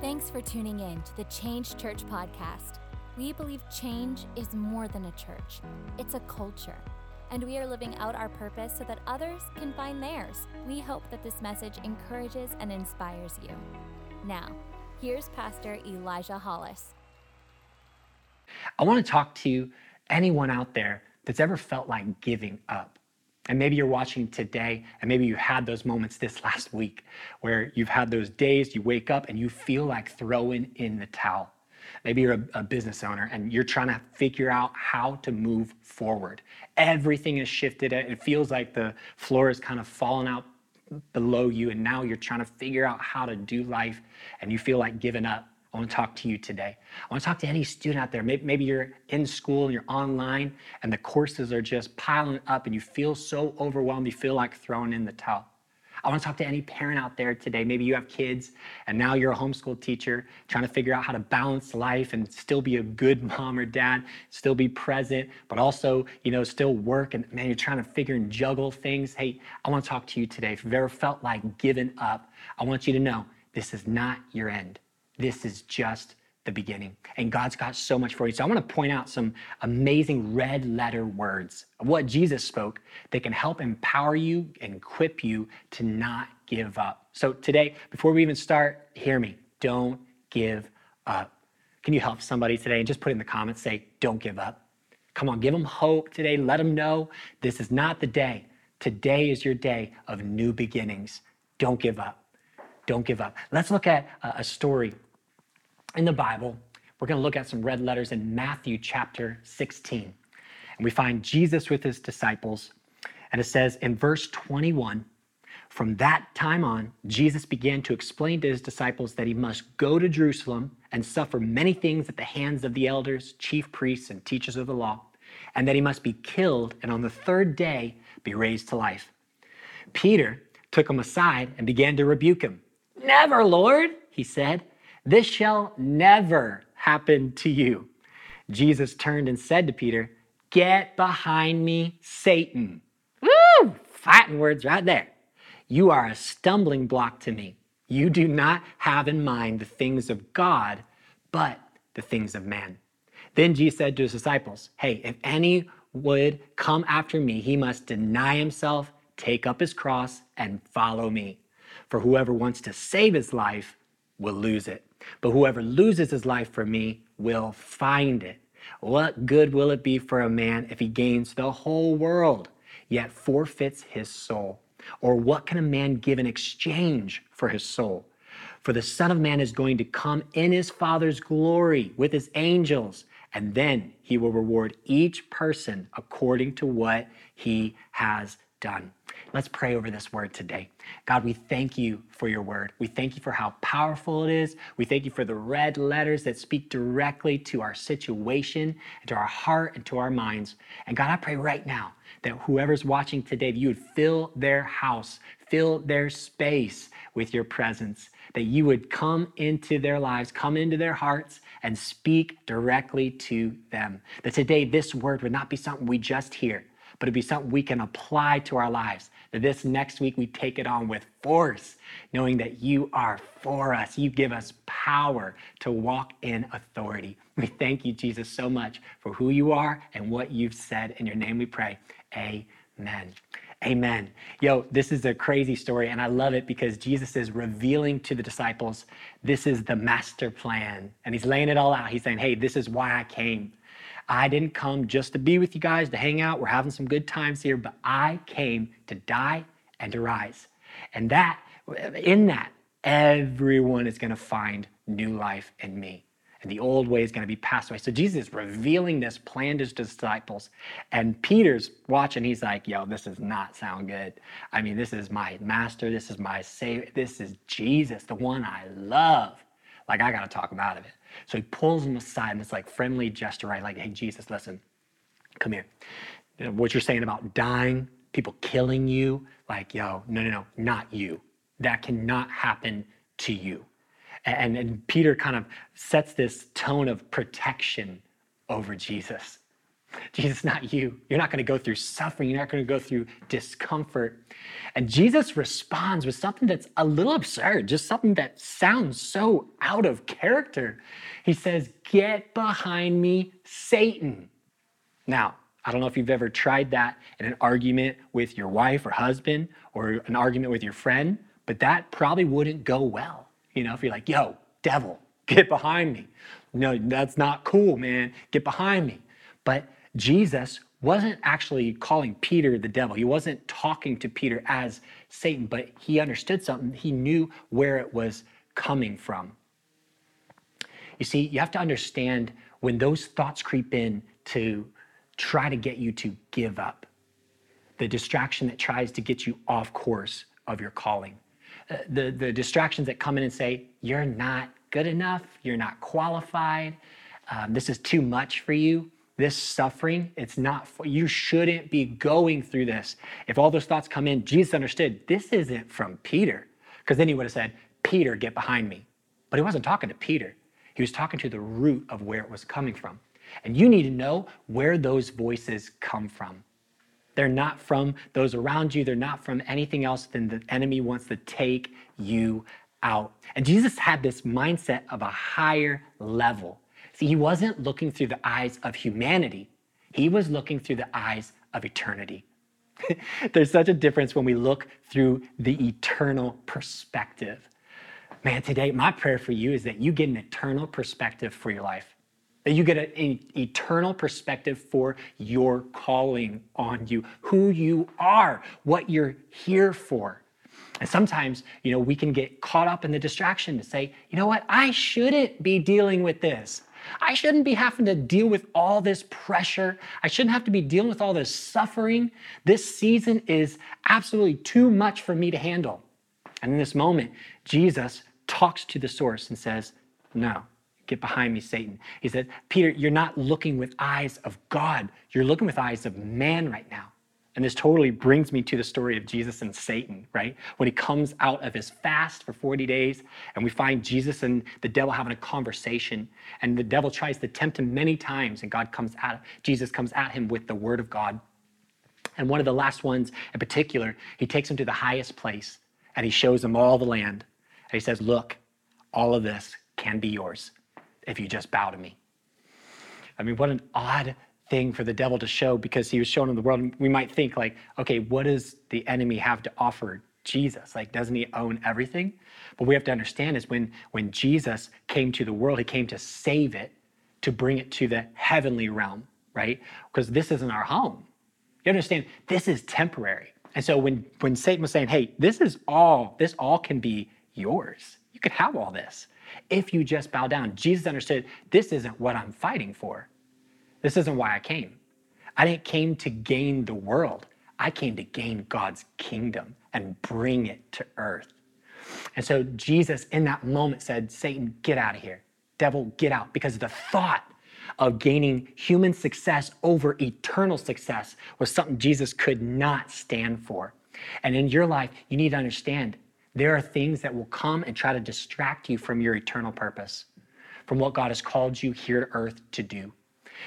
Thanks for tuning in to the Change Church podcast. We believe change is more than a church, it's a culture. And we are living out our purpose so that others can find theirs. We hope that this message encourages and inspires you. Now, here's Pastor Elijah Hollis. I want to talk to anyone out there that's ever felt like giving up. And maybe you're watching today, and maybe you had those moments this last week where you've had those days you wake up and you feel like throwing in the towel. Maybe you're a, a, business owner and you're trying to figure out how to move forward. Everything has shifted. It feels like the floor is kind of fallen out below you, and now you're trying to figure out how to do life and you feel like giving up. I want to talk to you today. I want to talk to any student out there. Maybe, maybe, you're in school and you're online and the courses are just piling up and you feel so overwhelmed, you feel like throwing in the towel. I want to talk to any parent out there today. Maybe you have kids and now you're a homeschool teacher trying to figure out how to balance life and still be a good mom or dad, still be present, but also, you know, still work and man, you're trying to figure and juggle things. Hey, I want to talk to you today. If you've ever felt like giving up, I want you to know this is not your end. This is just the beginning. And God's got so much for you. So I want to point out some amazing red letter words of what Jesus spoke that can help empower you and equip you to not give up. So today, before we even start, hear me. Don't give up. Can you help somebody today and just put in the comments, say, don't give up? Come on, give them hope today. Let them know this is not the day. Today is your day of new beginnings. Don't give up. Don't give up. Let's look at a story in the Bible, we're going to look at some red letters in Matthew chapter 16. And we find Jesus with his disciples. And it says in verse 21 From that time on, Jesus began to explain to his disciples that he must go to Jerusalem and suffer many things at the hands of the elders, chief priests, and teachers of the law, and that he must be killed and on the third day be raised to life. Peter took him aside and began to rebuke him. Never, Lord, he said. This shall never happen to you. Jesus turned and said to Peter, Get behind me, Satan. Woo! Fighting words right there. You are a stumbling block to me. You do not have in mind the things of God, but the things of man. Then Jesus said to his disciples, Hey, if any would come after me, he must deny himself, take up his cross, and follow me. For whoever wants to save his life will lose it. But whoever loses his life for me will find it. What good will it be for a man if he gains the whole world, yet forfeits his soul? Or what can a man give in exchange for his soul? For the Son of Man is going to come in his Father's glory with his angels, and then he will reward each person according to what he has done. Let's pray over this word today. God, we thank you for your word. We thank you for how powerful it is. We thank you for the red letters that speak directly to our situation, and to our heart, and to our minds. And God, I pray right now that whoever's watching today, that you would fill their house, fill their space with your presence, that you would come into their lives, come into their hearts, and speak directly to them. That today, this word would not be something we just hear but it'd be something we can apply to our lives. That this next week we take it on with force, knowing that you are for us. You give us power to walk in authority. We thank you, Jesus, so much for who you are and what you've said. In your name we pray. Amen. Amen. Yo, this is a crazy story, and I love it because Jesus is revealing to the disciples this is the master plan. And he's laying it all out. He's saying, hey, this is why I came. I didn't come just to be with you guys, to hang out. We're having some good times here, but I came to die and to rise. And that, in that, everyone is going to find new life in me. And the old way is going to be passed away. So Jesus is revealing this plan to his disciples. And Peter's watching. He's like, yo, this does not sound good. I mean, this is my master. This is my savior. This is Jesus, the one I love. Like, I got to talk him out of it. So he pulls him aside and it's like friendly gesture, right? Like, hey, Jesus, listen, come here. What you're saying about dying, people killing you, like, yo, no, no, no, not you. That cannot happen to you. And, and Peter kind of sets this tone of protection over Jesus. Jesus, not you. You're not going to go through suffering. You're not going to go through discomfort. And Jesus responds with something that's a little absurd, just something that sounds so out of character. He says, Get behind me, Satan. Now, I don't know if you've ever tried that in an argument with your wife or husband or an argument with your friend, but that probably wouldn't go well. You know, if you're like, yo, devil, get behind me. No, that's not cool, man. Get behind me. But Jesus wasn't actually calling Peter the devil. He wasn't talking to Peter as Satan, but he understood something. He knew where it was coming from. You see, you have to understand when those thoughts creep in to try to get you to give up, the distraction that tries to get you off course of your calling, uh, the, the distractions that come in and say, You're not good enough, you're not qualified, um, this is too much for you this suffering, it's not for you shouldn't be going through this. If all those thoughts come in, Jesus understood this isn't from Peter. Because then he would have said, Peter, get behind me. But he wasn't talking to Peter. He was talking to the root of where it was coming from. And you need to know where those voices come from. They're not from those around you, they're not from anything else than the enemy wants to take you out. And Jesus had this mindset of a higher level. See, he wasn't looking through the eyes of humanity, he was looking through the eyes of eternity. There's such a difference when we look through the eternal perspective. Man, today, my prayer for you is that you get an eternal perspective for your life, that you get an eternal perspective for your calling on you, who you are, what you're here for. And sometimes, you know, we can get caught up in the distraction to say, you know what, I shouldn't be dealing with this. I shouldn't be having to deal with all this pressure. I shouldn't have to be dealing with all this suffering. This season is absolutely too much for me to handle. And in this moment, Jesus talks to the source and says, No, get behind me, Satan. He said, Peter, you're not looking with eyes of God, you're looking with eyes of man right now. And this totally brings me to the story of Jesus and Satan, right? When he comes out of his fast for 40 days, and we find Jesus and the devil having a conversation, and the devil tries to tempt him many times, and God comes at Jesus comes at him with the word of God. And one of the last ones in particular, he takes him to the highest place and he shows him all the land. And he says, Look, all of this can be yours if you just bow to me. I mean, what an odd thing for the devil to show because he was shown in the world. We might think like, okay, what does the enemy have to offer Jesus? Like, doesn't he own everything? But we have to understand is when when Jesus came to the world, he came to save it, to bring it to the heavenly realm, right? Because this isn't our home. You understand? This is temporary. And so when when Satan was saying, hey, this is all, this all can be yours. You could have all this if you just bow down. Jesus understood this isn't what I'm fighting for. This isn't why I came. I didn't came to gain the world. I came to gain God's kingdom and bring it to earth. And so Jesus in that moment said, Satan, get out of here. Devil, get out. Because the thought of gaining human success over eternal success was something Jesus could not stand for. And in your life, you need to understand there are things that will come and try to distract you from your eternal purpose, from what God has called you here to earth to do.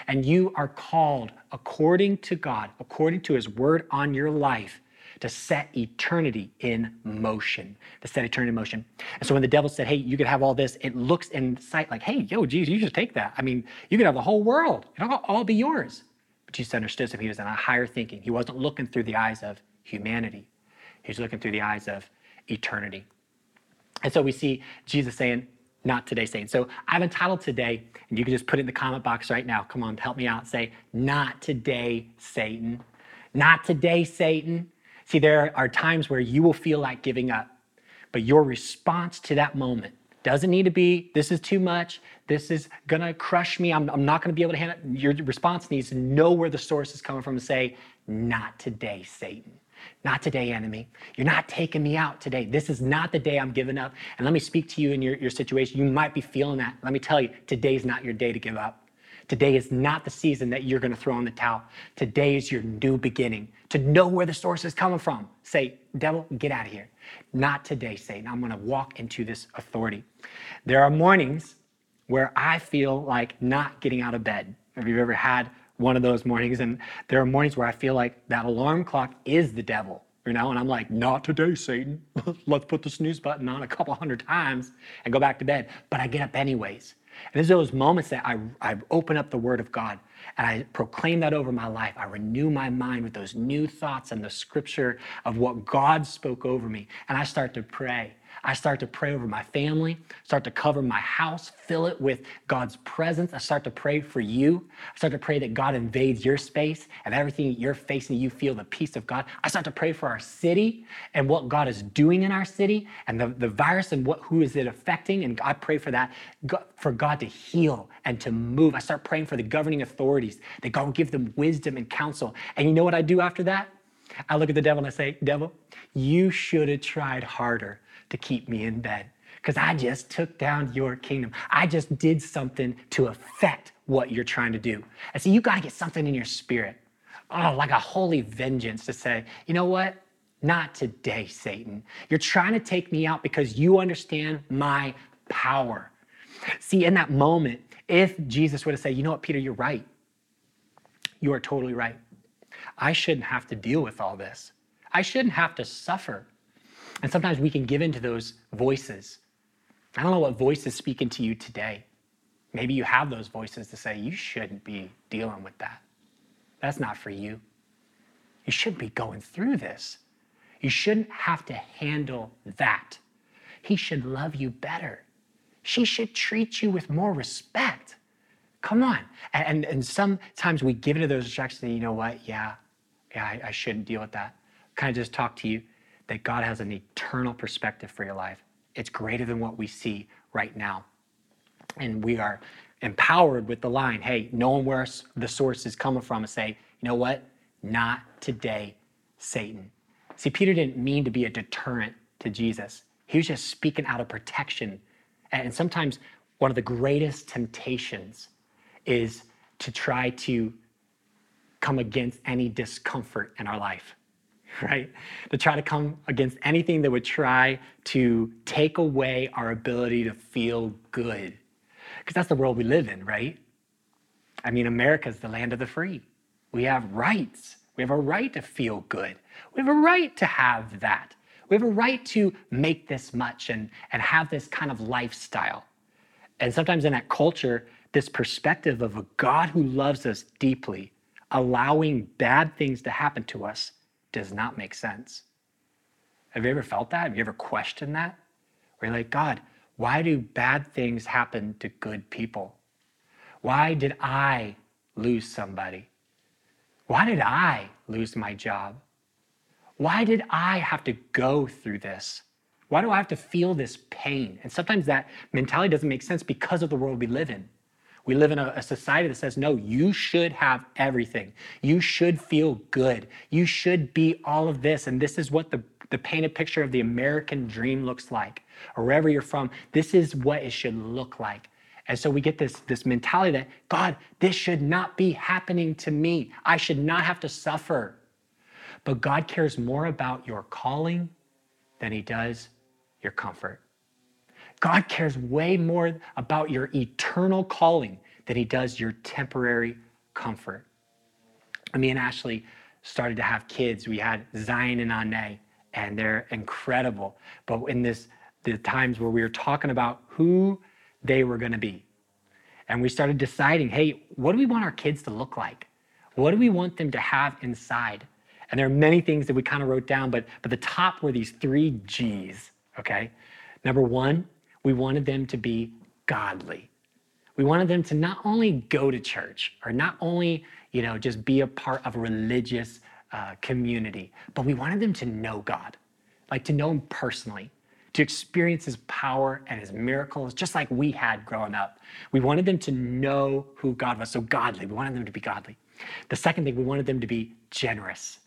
And you are called according to God, according to His word on your life, to set eternity in motion, to set eternity in motion. And so when the devil said, Hey, you could have all this, it looks in sight like, Hey, yo, Jesus, you should take that. I mean, you could have the whole world, it'll all be yours. But Jesus understood so he was in a higher thinking. He wasn't looking through the eyes of humanity, he was looking through the eyes of eternity. And so we see Jesus saying, not today, Satan. So I've entitled today, and you can just put it in the comment box right now. Come on, help me out. Say, Not today, Satan. Not today, Satan. See, there are times where you will feel like giving up, but your response to that moment doesn't need to be, This is too much. This is to crush me. I'm, I'm not to be able to handle it. Your response needs to know where the source is coming from and say, Not today, Satan. Not today, enemy. You're not taking me out today. This is not the day I'm giving up. And let me speak to you in your, your situation. You might be feeling that. Let me tell you, today's not your day to give up. Today is not the season that you're going to throw in the towel. Today is your new beginning. To know where the source is coming from. Say, devil, get out of here. Not today, Satan. I'm going to walk into this authority. There are mornings where I feel like not getting out of bed. Have you ever had one of those mornings. And there are mornings where I feel like that alarm clock is the devil, you know, and I'm like, not today, Satan. Let's put the snooze button on a couple hundred times and go back to bed. But I get up anyways. And there's those moments that I, I open up the Word of God and I proclaim that over my life. I renew my mind with those new thoughts and the scripture of what God spoke over me. And I start to pray. I start to pray over my family, start to cover my house, fill it with God's presence. I start to pray for you. I start to pray that God invades your space and everything you're facing, you feel the peace of God. I start to pray for our city and what God is doing in our city and the, the virus and what who is it affecting. And I pray for that, for God to heal and to move. I start praying for the governing authorities, that God will give them wisdom and counsel. And you know what I do after that? I look at the devil and I say, Devil, you should have tried harder to keep me in bed because I just took down your kingdom. I just did something to affect what you're trying to do. And so you got to get something in your spirit, oh, like a holy vengeance to say, you know what? Not today, Satan. You're trying to take me out because you understand my power. See, in that moment, if Jesus would have said, you know what, Peter, you're right. You are totally right. I shouldn't have to deal with all this. I shouldn't have to suffer and sometimes we can give in to those voices. I don't know what voice is speaking to you today. Maybe you have those voices to say, you shouldn't be dealing with that. That's not for you. You shouldn't be going through this. You shouldn't have to handle that. He should love you better. She should treat you with more respect. Come on. And, and sometimes we give into those instructions and you know what? Yeah, yeah, I, I shouldn't deal with that. Kind of just talk to you that God has an eternal perspective for your life. It's greater than what we see right now. And we are empowered with the line hey, knowing where the source is coming from and say, you know what? Not today, Satan. See, Peter didn't mean to be a deterrent to Jesus, he was just speaking out of protection. And sometimes one of the greatest temptations is to try to come against any discomfort in our life. right? To try to come against anything that would try to take away our ability to feel good. Because that's the world we live in, right? I mean, America's the land of the free. We have rights. We have a right to feel good. We have a right to have that. We have a right to make this much and, and have this kind of lifestyle. And sometimes in that culture, this perspective of a God who loves us deeply, allowing bad things to happen to us, does not make sense. Have you ever felt that? Have you ever questioned that? Where you're like, God, why do bad things happen to good people? Why did I lose somebody? Why did I lose my job? Why did I have to go through this? Why do I have to feel this pain? And sometimes that mentality doesn't make sense because of the world we live in. We live in a, a, society that says, no, you should have everything. You should feel good. You should be all of this. And this is what the, the painted picture of the American dream looks like. Or wherever you're from, this is what it should look like. And so we get this, this mentality that, God, this should not be happening to me. I should not have to suffer. But God cares more about your calling than he does your comfort. God cares way more about your eternal calling than he does your temporary comfort. Me and Ashley started to have kids. We had Zion and Ane, and they're incredible. But in this, the times where we were talking about who they were going to be, and we started deciding, hey, what do we want our kids to look like? What do we want them to have inside? And there are many things that we kind of wrote down, but but the top were these three G's. Okay, number one, we wanted them to be godly. We wanted them to not only go to church or not only, you know, just be a part of a religious uh, community, but we wanted them to know God, like to know Him personally, to experience His power and His miracles, just like we had growing up. We wanted them to know who God was, so godly. We wanted them to be godly. The second thing, we wanted them to be generous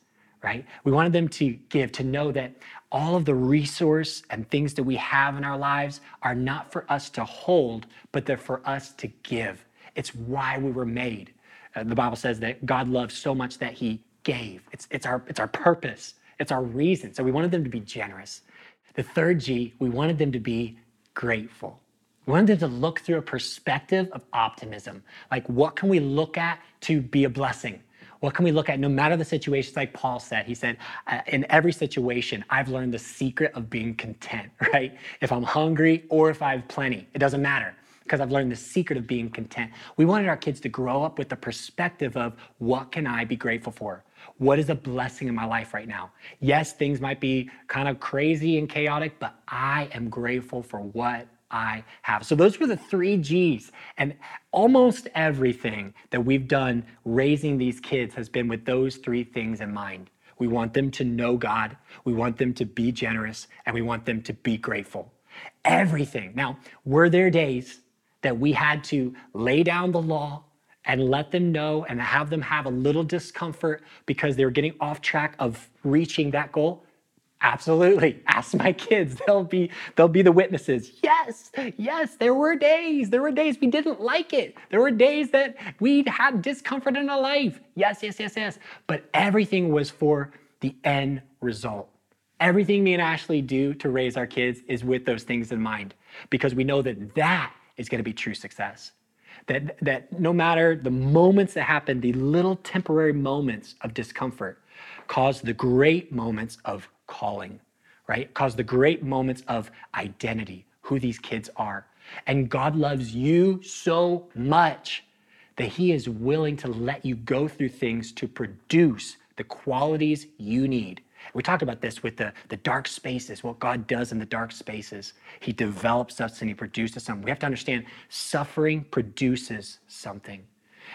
right? We wanted them to give, to know that all of the resource and things that we have in our lives are not for us to hold, but they're for us to give. It's why we were made. Uh, the Bible says that God loves so much that he gave. It's, it's, our, it's our purpose, it's our reason. So we wanted them to be generous. The third G, we wanted them to be grateful. We wanted them to look through a perspective of optimism. Like, what can we look at to be a blessing? What can we look at no matter the situations? Like Paul said, he said, uh, in every situation, I've learned the secret of being content, right? If I'm hungry or if I have plenty, it doesn't matter because I've learned the secret of being content. We wanted our kids to grow up with the perspective of what can I be grateful for? What is a blessing in my life right now? Yes, things might be kind of crazy and chaotic, but I am grateful for what I have. So those were the three G's. And almost everything that we've done raising these kids has been with those three things in mind. We want them to know God, we want them to be generous, and we want them to be grateful. Everything. Now, were there days that we had to lay down the law and let them know and have them have a little discomfort because they were getting off track of reaching that goal? Absolutely. Ask my kids. They'll be they'll be the witnesses. Yes. Yes, there were days. There were days we didn't like it. There were days that we had discomfort in our life. Yes, yes, yes, yes. But everything was for the end result. Everything me and Ashley do to raise our kids is with those things in mind because we know that that is going to be true success. That, that no matter the moments that happen, the little temporary moments of discomfort cause the great moments of calling, right? Cause the great moments of identity, who these kids are. And God loves you so much that He is willing to let you go through things to produce the qualities you need we talked about this with the, the dark spaces, what God does in the dark spaces. He develops us and He produces something. We have to understand suffering produces something.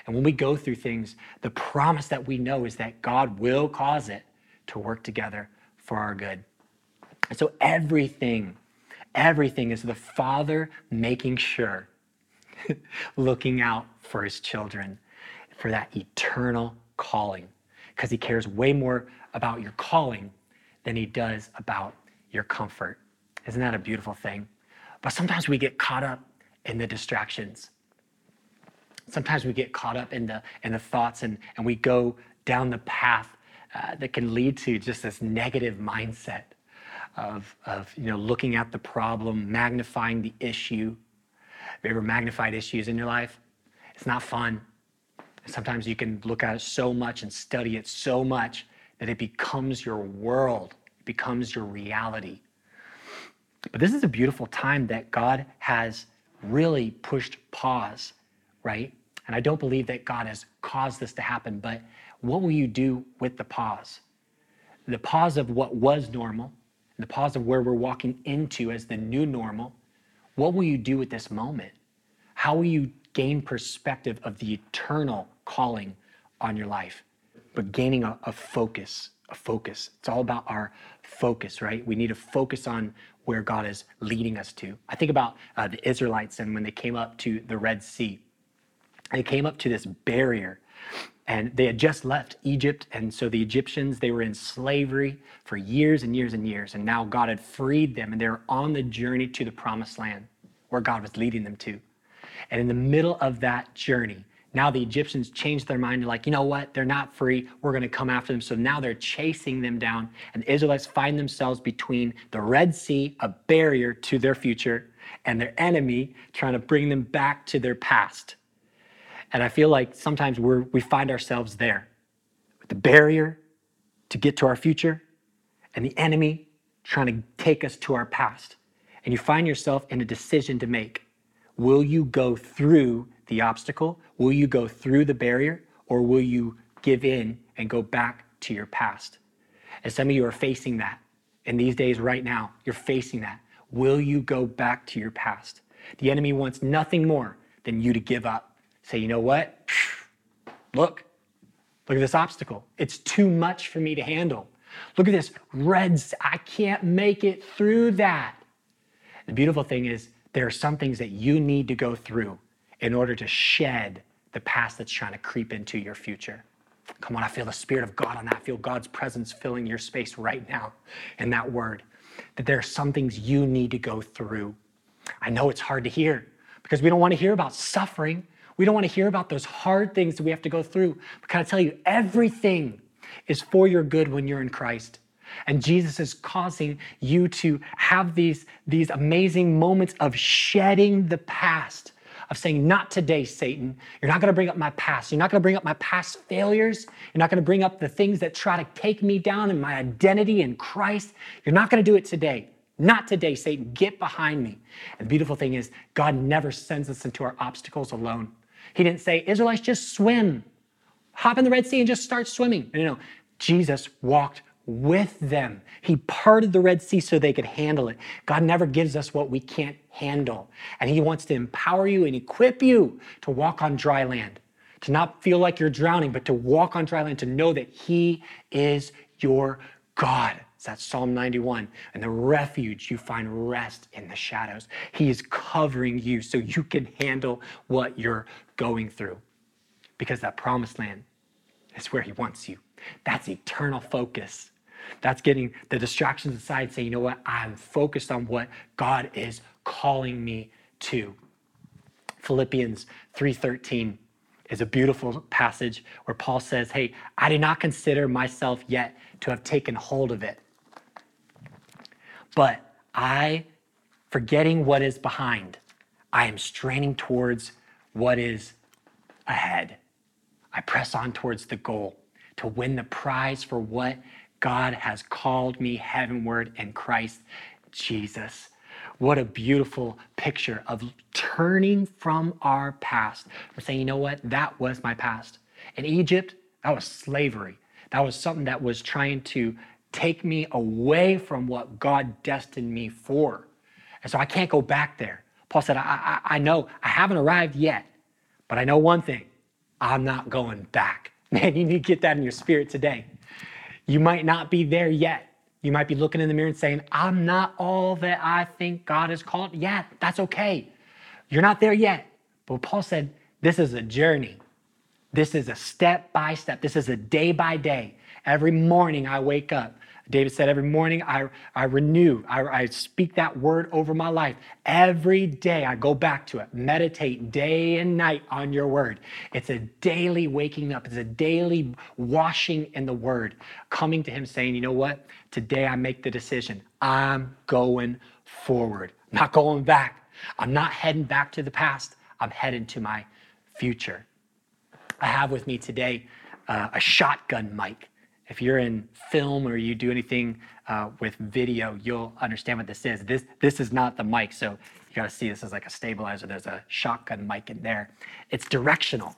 And when we go through things, the promise that we know is that God will cause it to work together for our good. And so everything, everything is the Father making sure, looking out for His children for that eternal calling because He cares way more about your calling than he does about your comfort. Isn't that a beautiful thing? But sometimes we get caught up in the distractions. Sometimes we get caught up in the, in the thoughts and, and we go down the path uh, that can lead to just this negative mindset of, of you know, looking at the problem, magnifying the issue. Have you ever magnified issues in your life? It's not fun. Sometimes you can look at it so much and study it so much that it becomes your world, it becomes your reality. But this is a beautiful time that God has really pushed pause, right? And I don't believe that God has caused this to happen, but what will you do with the pause? The pause of what was normal, the pause of where we're walking into as the new normal. What will you do with this moment? How will you gain perspective of the eternal calling on your life? but gaining a, a focus, a focus. It's all about our focus, right? We need to focus on where God is leading us to. I think about uh, the Israelites and when they came up to the Red Sea, they came up to this barrier and they had just left Egypt. And so the Egyptians, they were in slavery for years and years and years. And now God had freed them and they were on the journey to the promised land where God was leading them to. And in the middle of that journey, now the Egyptians changed their mind. They're like, you know what? They're not free. We're going to come after them. So now they're chasing them down. And the Israelites find themselves between the Red Sea, a barrier to their future, and their enemy trying to bring them back to their past. And I feel like sometimes we're, we find ourselves there with the barrier to get to our future and the enemy trying to take us to our past. And you find yourself in a decision to make. Will you go through the obstacle? Will you go through the barrier or will you give in and go back to your past? And some of you are facing that. In these days, right now, you're facing that. Will you go back to your past? The enemy wants nothing more than you to give up. Say, you know what? Look, look at this obstacle. It's too much for me to handle. Look at this reds. I can't make it through that. The beautiful thing is, there are some things that you need to go through in order to shed the past that's trying to creep into your future. Come on, I feel the Spirit of God on that. I feel God's presence filling your space right now in that word. That there are some things you need to go through. I know it's hard to hear because we don't want to hear about suffering. We don't want to hear about those hard things that we have to go through. But can I tell you, everything is for your good when you're in Christ. And Jesus is causing you to have these, these amazing moments of shedding the past, of saying, Not today, Satan. You're not going to bring up my past. You're not going to bring up my past failures. You're not going to bring up the things that try to take me down in my identity in Christ. You're not going to do it today. Not today, Satan. Get behind me. And the beautiful thing is, God never sends us into our obstacles alone. He didn't say, Israelites, just swim. Hop in the Red Sea and just start swimming. No, no, no. Jesus walked with them. He parted the Red Sea so they could handle it. God never gives us what we can't handle. And He wants to empower you and equip you to walk on dry land, to not feel like you're drowning, but to walk on dry land, to know that He is your God. It's that Psalm 91. And the refuge, you find rest in the shadows. He is covering you so you can handle what you're going through. Because that promised land is where He wants you. That's eternal focus. That's getting the distractions aside, saying, you know what, I'm focused on what God is calling me to. Philippians 3:13 is a beautiful passage where Paul says, Hey, I do not consider myself yet to have taken hold of it. But I, forgetting what is behind, I am straining towards what is ahead. I press on towards the goal to win the prize for what God has called me heavenward in Christ Jesus. What a beautiful picture of turning from our past. We're saying, you know what? That was my past. In Egypt, that was slavery. That was something that was trying to take me away from what God destined me for. And so I can't go back there. Paul said, I, I, I know I haven't arrived yet, but I know one thing I'm not going back. Man, you need to get that in your spirit today. You might not be there yet. You might be looking in the mirror and saying, I'm not all that I think God has called. Yeah, that's okay. You're not there yet. But Paul said, this is a journey. This is a step by step. This is a day by day. Every morning I wake up David said, Every morning I, I renew, I, I speak that word over my life. Every day I go back to it, meditate day and night on your word. It's a daily waking up, it's a daily washing in the word, coming to Him saying, You know what? Today I make the decision. I'm going forward, not going back. I'm not heading back to the past, I'm heading to my future. I have with me today uh, a shotgun mic. If you're in film or you do anything uh, with video, you'll understand what this is. This, this is not the mic, so you gotta see this as like a stabilizer. There's a shotgun mic in there. It's directional.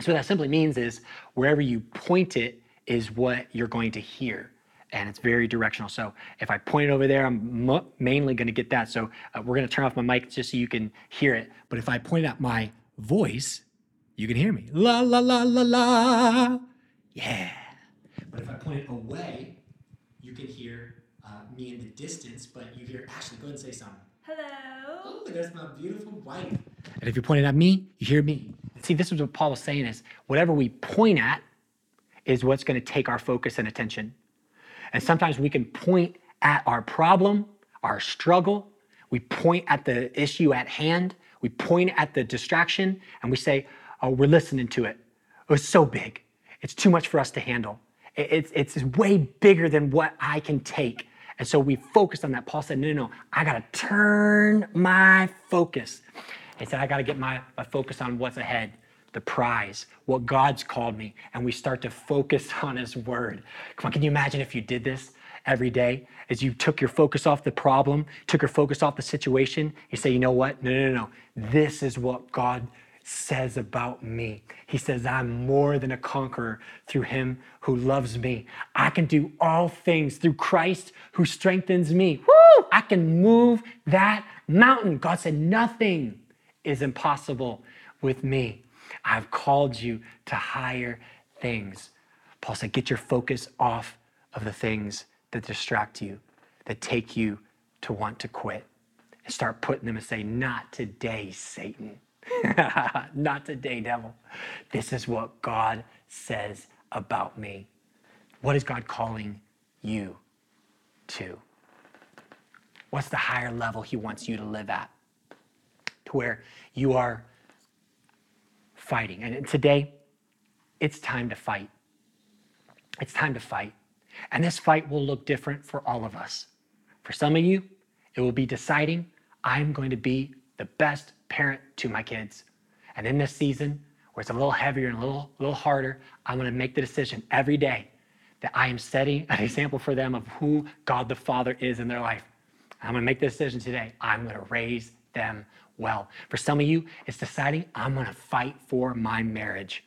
So what that simply means is wherever you point it is what you're going to hear. And it's very directional. So if I point it over there, I'm mainly going to get that. So uh, we're going to turn off my mic just so you can hear it. But if I point at my voice, you can hear me. La, la, la, la, la. Yeah. But if I point it away, you can hear uh, me in the distance, but you hear Ashley. Go ahead and say something. Hello. Oh, there's my beautiful wife. And if you point it at me, you hear me. See, this is what Paul was saying is whatever we point at is what's going to take our focus and attention. And sometimes we can point at our problem, our struggle. We point at the issue at hand. We point at the distraction and we say, oh, we're listening to it. Oh, it's so big. It's too much for us to handle. It's, it's way bigger than what I can take. And so we focused on that. Paul said, no, no, no, I got to turn my focus. He said, I got to get my, my focus on what's ahead, the prize, what God's called me. And we start to focus on His word. Come on, can you imagine if you did this every day? As you took your focus off the problem, took your focus off the situation, you say, you know what? No, no, no, no. This is what God says about me. He says, I'm more than a conqueror through him who loves me. I can do all things through Christ who strengthens me. Woo! I can move that mountain. God said, Nothing is impossible with me. I've called you to higher things. Paul said, Get your focus off of the things that distract you, that take you to want to quit. And start putting them and say, Not today, Satan. Not today, devil. This is what God says about me. What is God calling you to? What's the higher level He wants you to live at? To where you are fighting. And today, it's time to fight. It's time to fight. And this fight will look different for all of us. For some of you, it will be deciding I'm going to be the best parent to my kids. And in this season, where it's a little heavier and a little, little harder, I'm to make the decision every day that I am setting an example for them of who God the Father is in their life. I'm to make the decision today. I'm to raise them well. For some of you, it's deciding I'm to fight for my marriage.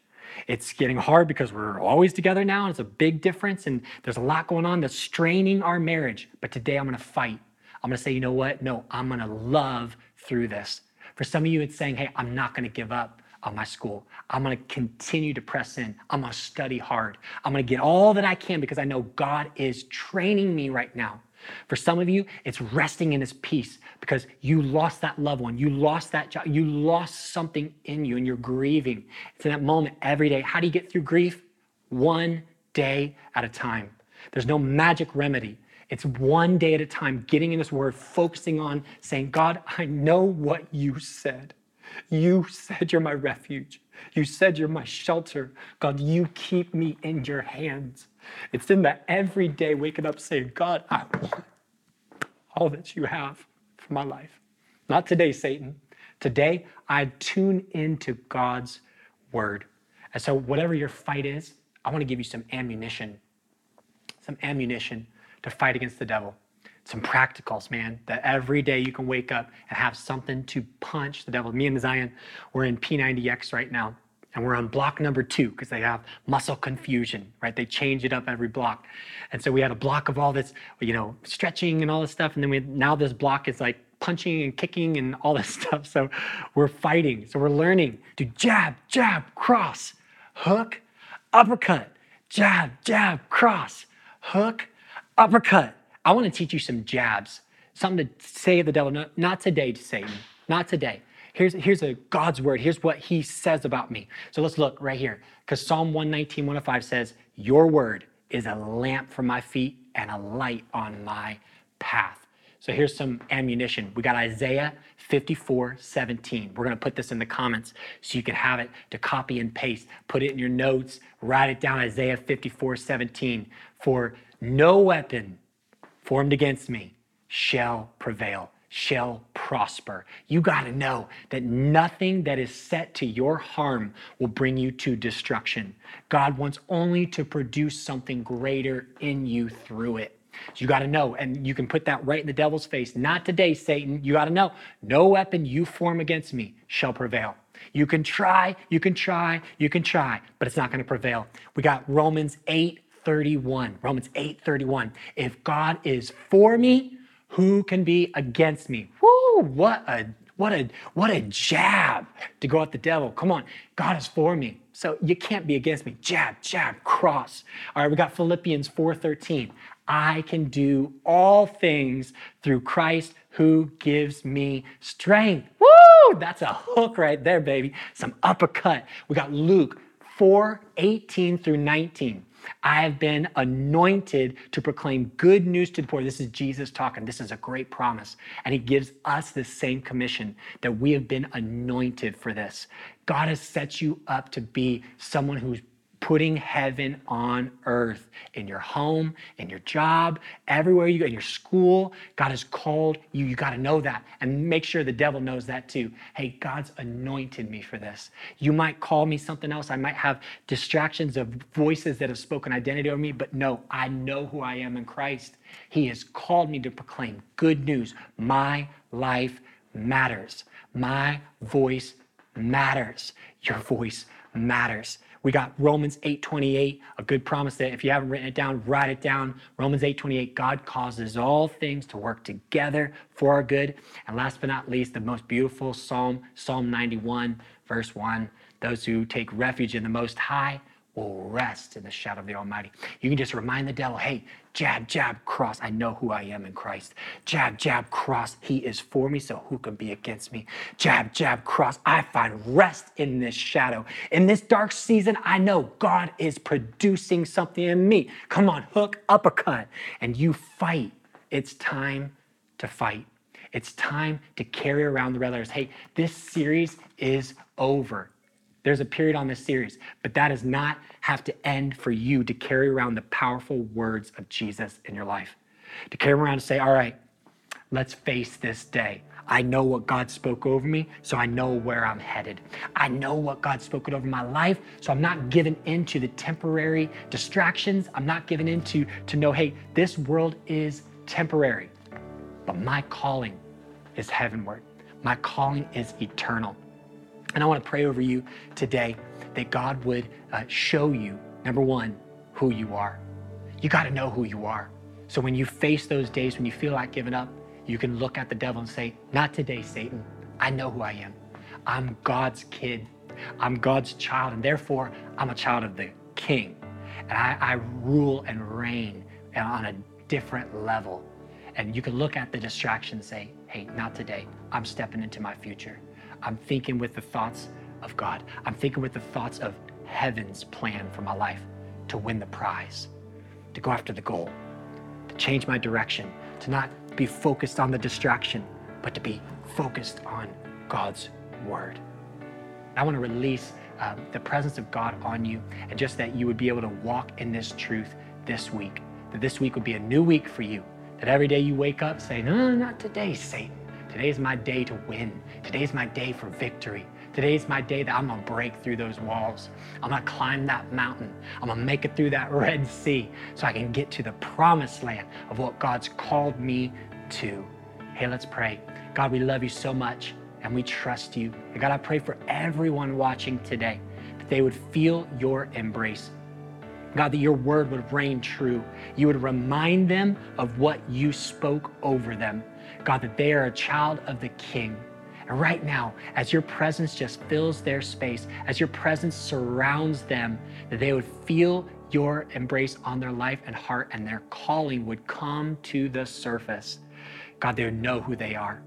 It's getting hard because we're always together now. And it's a big difference, and there's a lot going on that's straining our marriage. But today I'm to fight. I'm to say, you know what? No, I'm to love through this. For some of you, it's saying, hey, I'm not going to give up on my school. I'm going to continue to press in. I'm going to study hard. I'm going to get all that I can because I know God is training me right now. For some of you, it's resting in his peace because you lost that loved one, you lost that job, you lost something in you and you're grieving. It's in that moment every day. How do you get through grief? One day at a time. There's no magic remedy. It's one day at a time, getting in His Word, focusing on saying, God, I know what you said. You said you're my refuge. You said you're my shelter. God, you keep me in your hands. It's in that every day waking up saying, God, I want all that you have for my life. Not today, Satan. Today, I tune into God's word. And so, whatever your fight is, I want to give you some ammunition, some ammunition to fight against the devil. Some practicals, man, that every day you can wake up and have something to punch the devil. Me and Zion, we're in P90X right now and we're on block number two because they have muscle confusion, right? They change it up every block. And so we had a block of all this, you know, stretching and all this stuff. And then we now this block is like punching and kicking and all this stuff. So we're fighting. So we're learning to jab, jab, cross, hook, uppercut, jab, jab, cross, hook, uppercut. I want to teach you some jabs, something to say to the devil, not, not today, Satan, not today. Here's, here's a God's word. Here's what he says about me. So let's look right here. Because Psalm 119, 105 says, Your word is a lamp for my feet and a light on my path. So here's some ammunition. We got Isaiah 54, 17. We're going to put this in the comments so you can have it to copy and paste. Put it in your notes, write it down Isaiah 54, 17. For no weapon formed against me shall prevail shall prosper. You got to know that nothing that is set to your harm will bring you to destruction. God wants only to produce something greater in you through it. So you got to know, and you can put that right in the devil's face. Not today, Satan. You got to know, no weapon you form against me shall prevail. You can try, you can try, you can try, but it's not going to prevail. We got Romans 8 31. Romans 8 31. If God is for me, who can be against me? Woo, what a what a what a jab to go at the devil. Come on, God is for me. So you can't be against me. Jab, jab, cross. All right, we got Philippians 4:13. I can do all things through Christ who gives me strength. Woo! That's a hook right there, baby. Some uppercut. We got Luke 4 18 through 19. I have been anointed to proclaim good news to the poor. This is Jesus talking. This is a great promise. And he gives us the same commission that we have been anointed for this. God has set you up to be someone who's putting heaven on earth in your home, in your job, everywhere you go, in your school. God has called you. You got to know that and make sure the devil knows that too. Hey, God's anointed me for this. You might call me something else. I might have distractions of voices that have spoken identity over me, but no, I know who I am in Christ. He has called me to proclaim good news. My life matters. My voice matters. Your voice matters. We got Romans 8:28, a good promise that if you haven't written it down, write it down. Romans 8:28, God causes all things to work together for our good. And last but not least, the most beautiful psalm, Psalm 91, verse 1. Those who take refuge in the most high will rest in the shadow of the Almighty. You can just remind the devil, hey, jab, jab, cross. I know who I am in Christ. Jab, jab, cross. He is for me, so who can be against me? Jab, jab, cross. I find rest in this shadow. In this dark season, I know God is producing something in me. Come on, hook, uppercut. And you fight. It's time to fight. It's time to carry around the red letters. Hey, this series is over. There's a period on this series, but that does not have to end for you to carry around the powerful words of Jesus in your life. To carry around and say, all right, let's face this day. I know what God spoke over me, so I know where I'm headed. I know what God spoke over my life, so I'm not giving into the temporary distractions. I'm not giving into to know, hey, this world is temporary, but my calling is heavenward. My calling is eternal. And I want to pray over you today that God would uh, show you, number one, who you are. You got to know who you are. So when you face those days when you feel like giving up, you can look at the devil and say, Not today, Satan. I know who I am. I'm God's kid. I'm God's child, and therefore I'm a child of the king. And I, I rule and reign on a different level. And you can look at the distraction and say, Hey, not today. I'm stepping into my future. I'm thinking with the thoughts of God. I'm thinking with the thoughts of heaven's plan for my life to win the prize, to go after the goal, to change my direction, to not be focused on the distraction, but to be focused on God's word. I want to release um, the presence of God on you and just that you would be able to walk in this truth this week. That this week would be a new week for you. That every day you wake up saying, No, not today, Satan. Today is my day to win. Today's my day for victory. Today's my day that I'm gonna break through those walls. I'm gonna climb that mountain. I'm gonna make it through that Red Sea so I can get to the promised land of what God's called me to. Hey, let's pray. God, we love you so much and we trust you. And God, I pray for everyone watching today that they would feel your embrace. God, that your word would reign true. You would remind them of what you spoke over them. God, that they are a child of the King. And right now, as your presence just fills their space, as your presence surrounds them, that they would feel your embrace on their life and heart, and their calling would come to the surface. God, they would know who they are.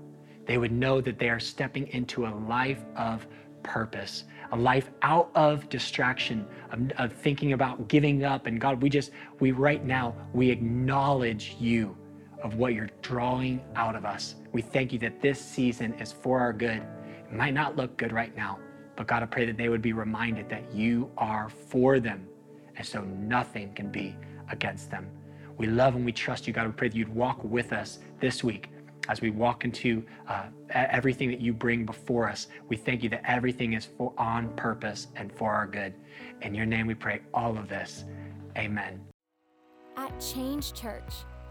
They would know that they are stepping into a life of purpose, a life out of distraction, of, of thinking about giving up. And God, we just, we right now, we acknowledge you of what you're drawing out of us. We thank you that this season is for our good. It might not look good right now, but God, I pray that they would be reminded that you are for them. And so nothing can be against them. We love and we trust you, God. We pray that you'd walk with us this week as we walk into uh, everything that you bring before us. We thank you that everything is for, on purpose and for our good. In your name we pray all of this. Amen. At Change Church,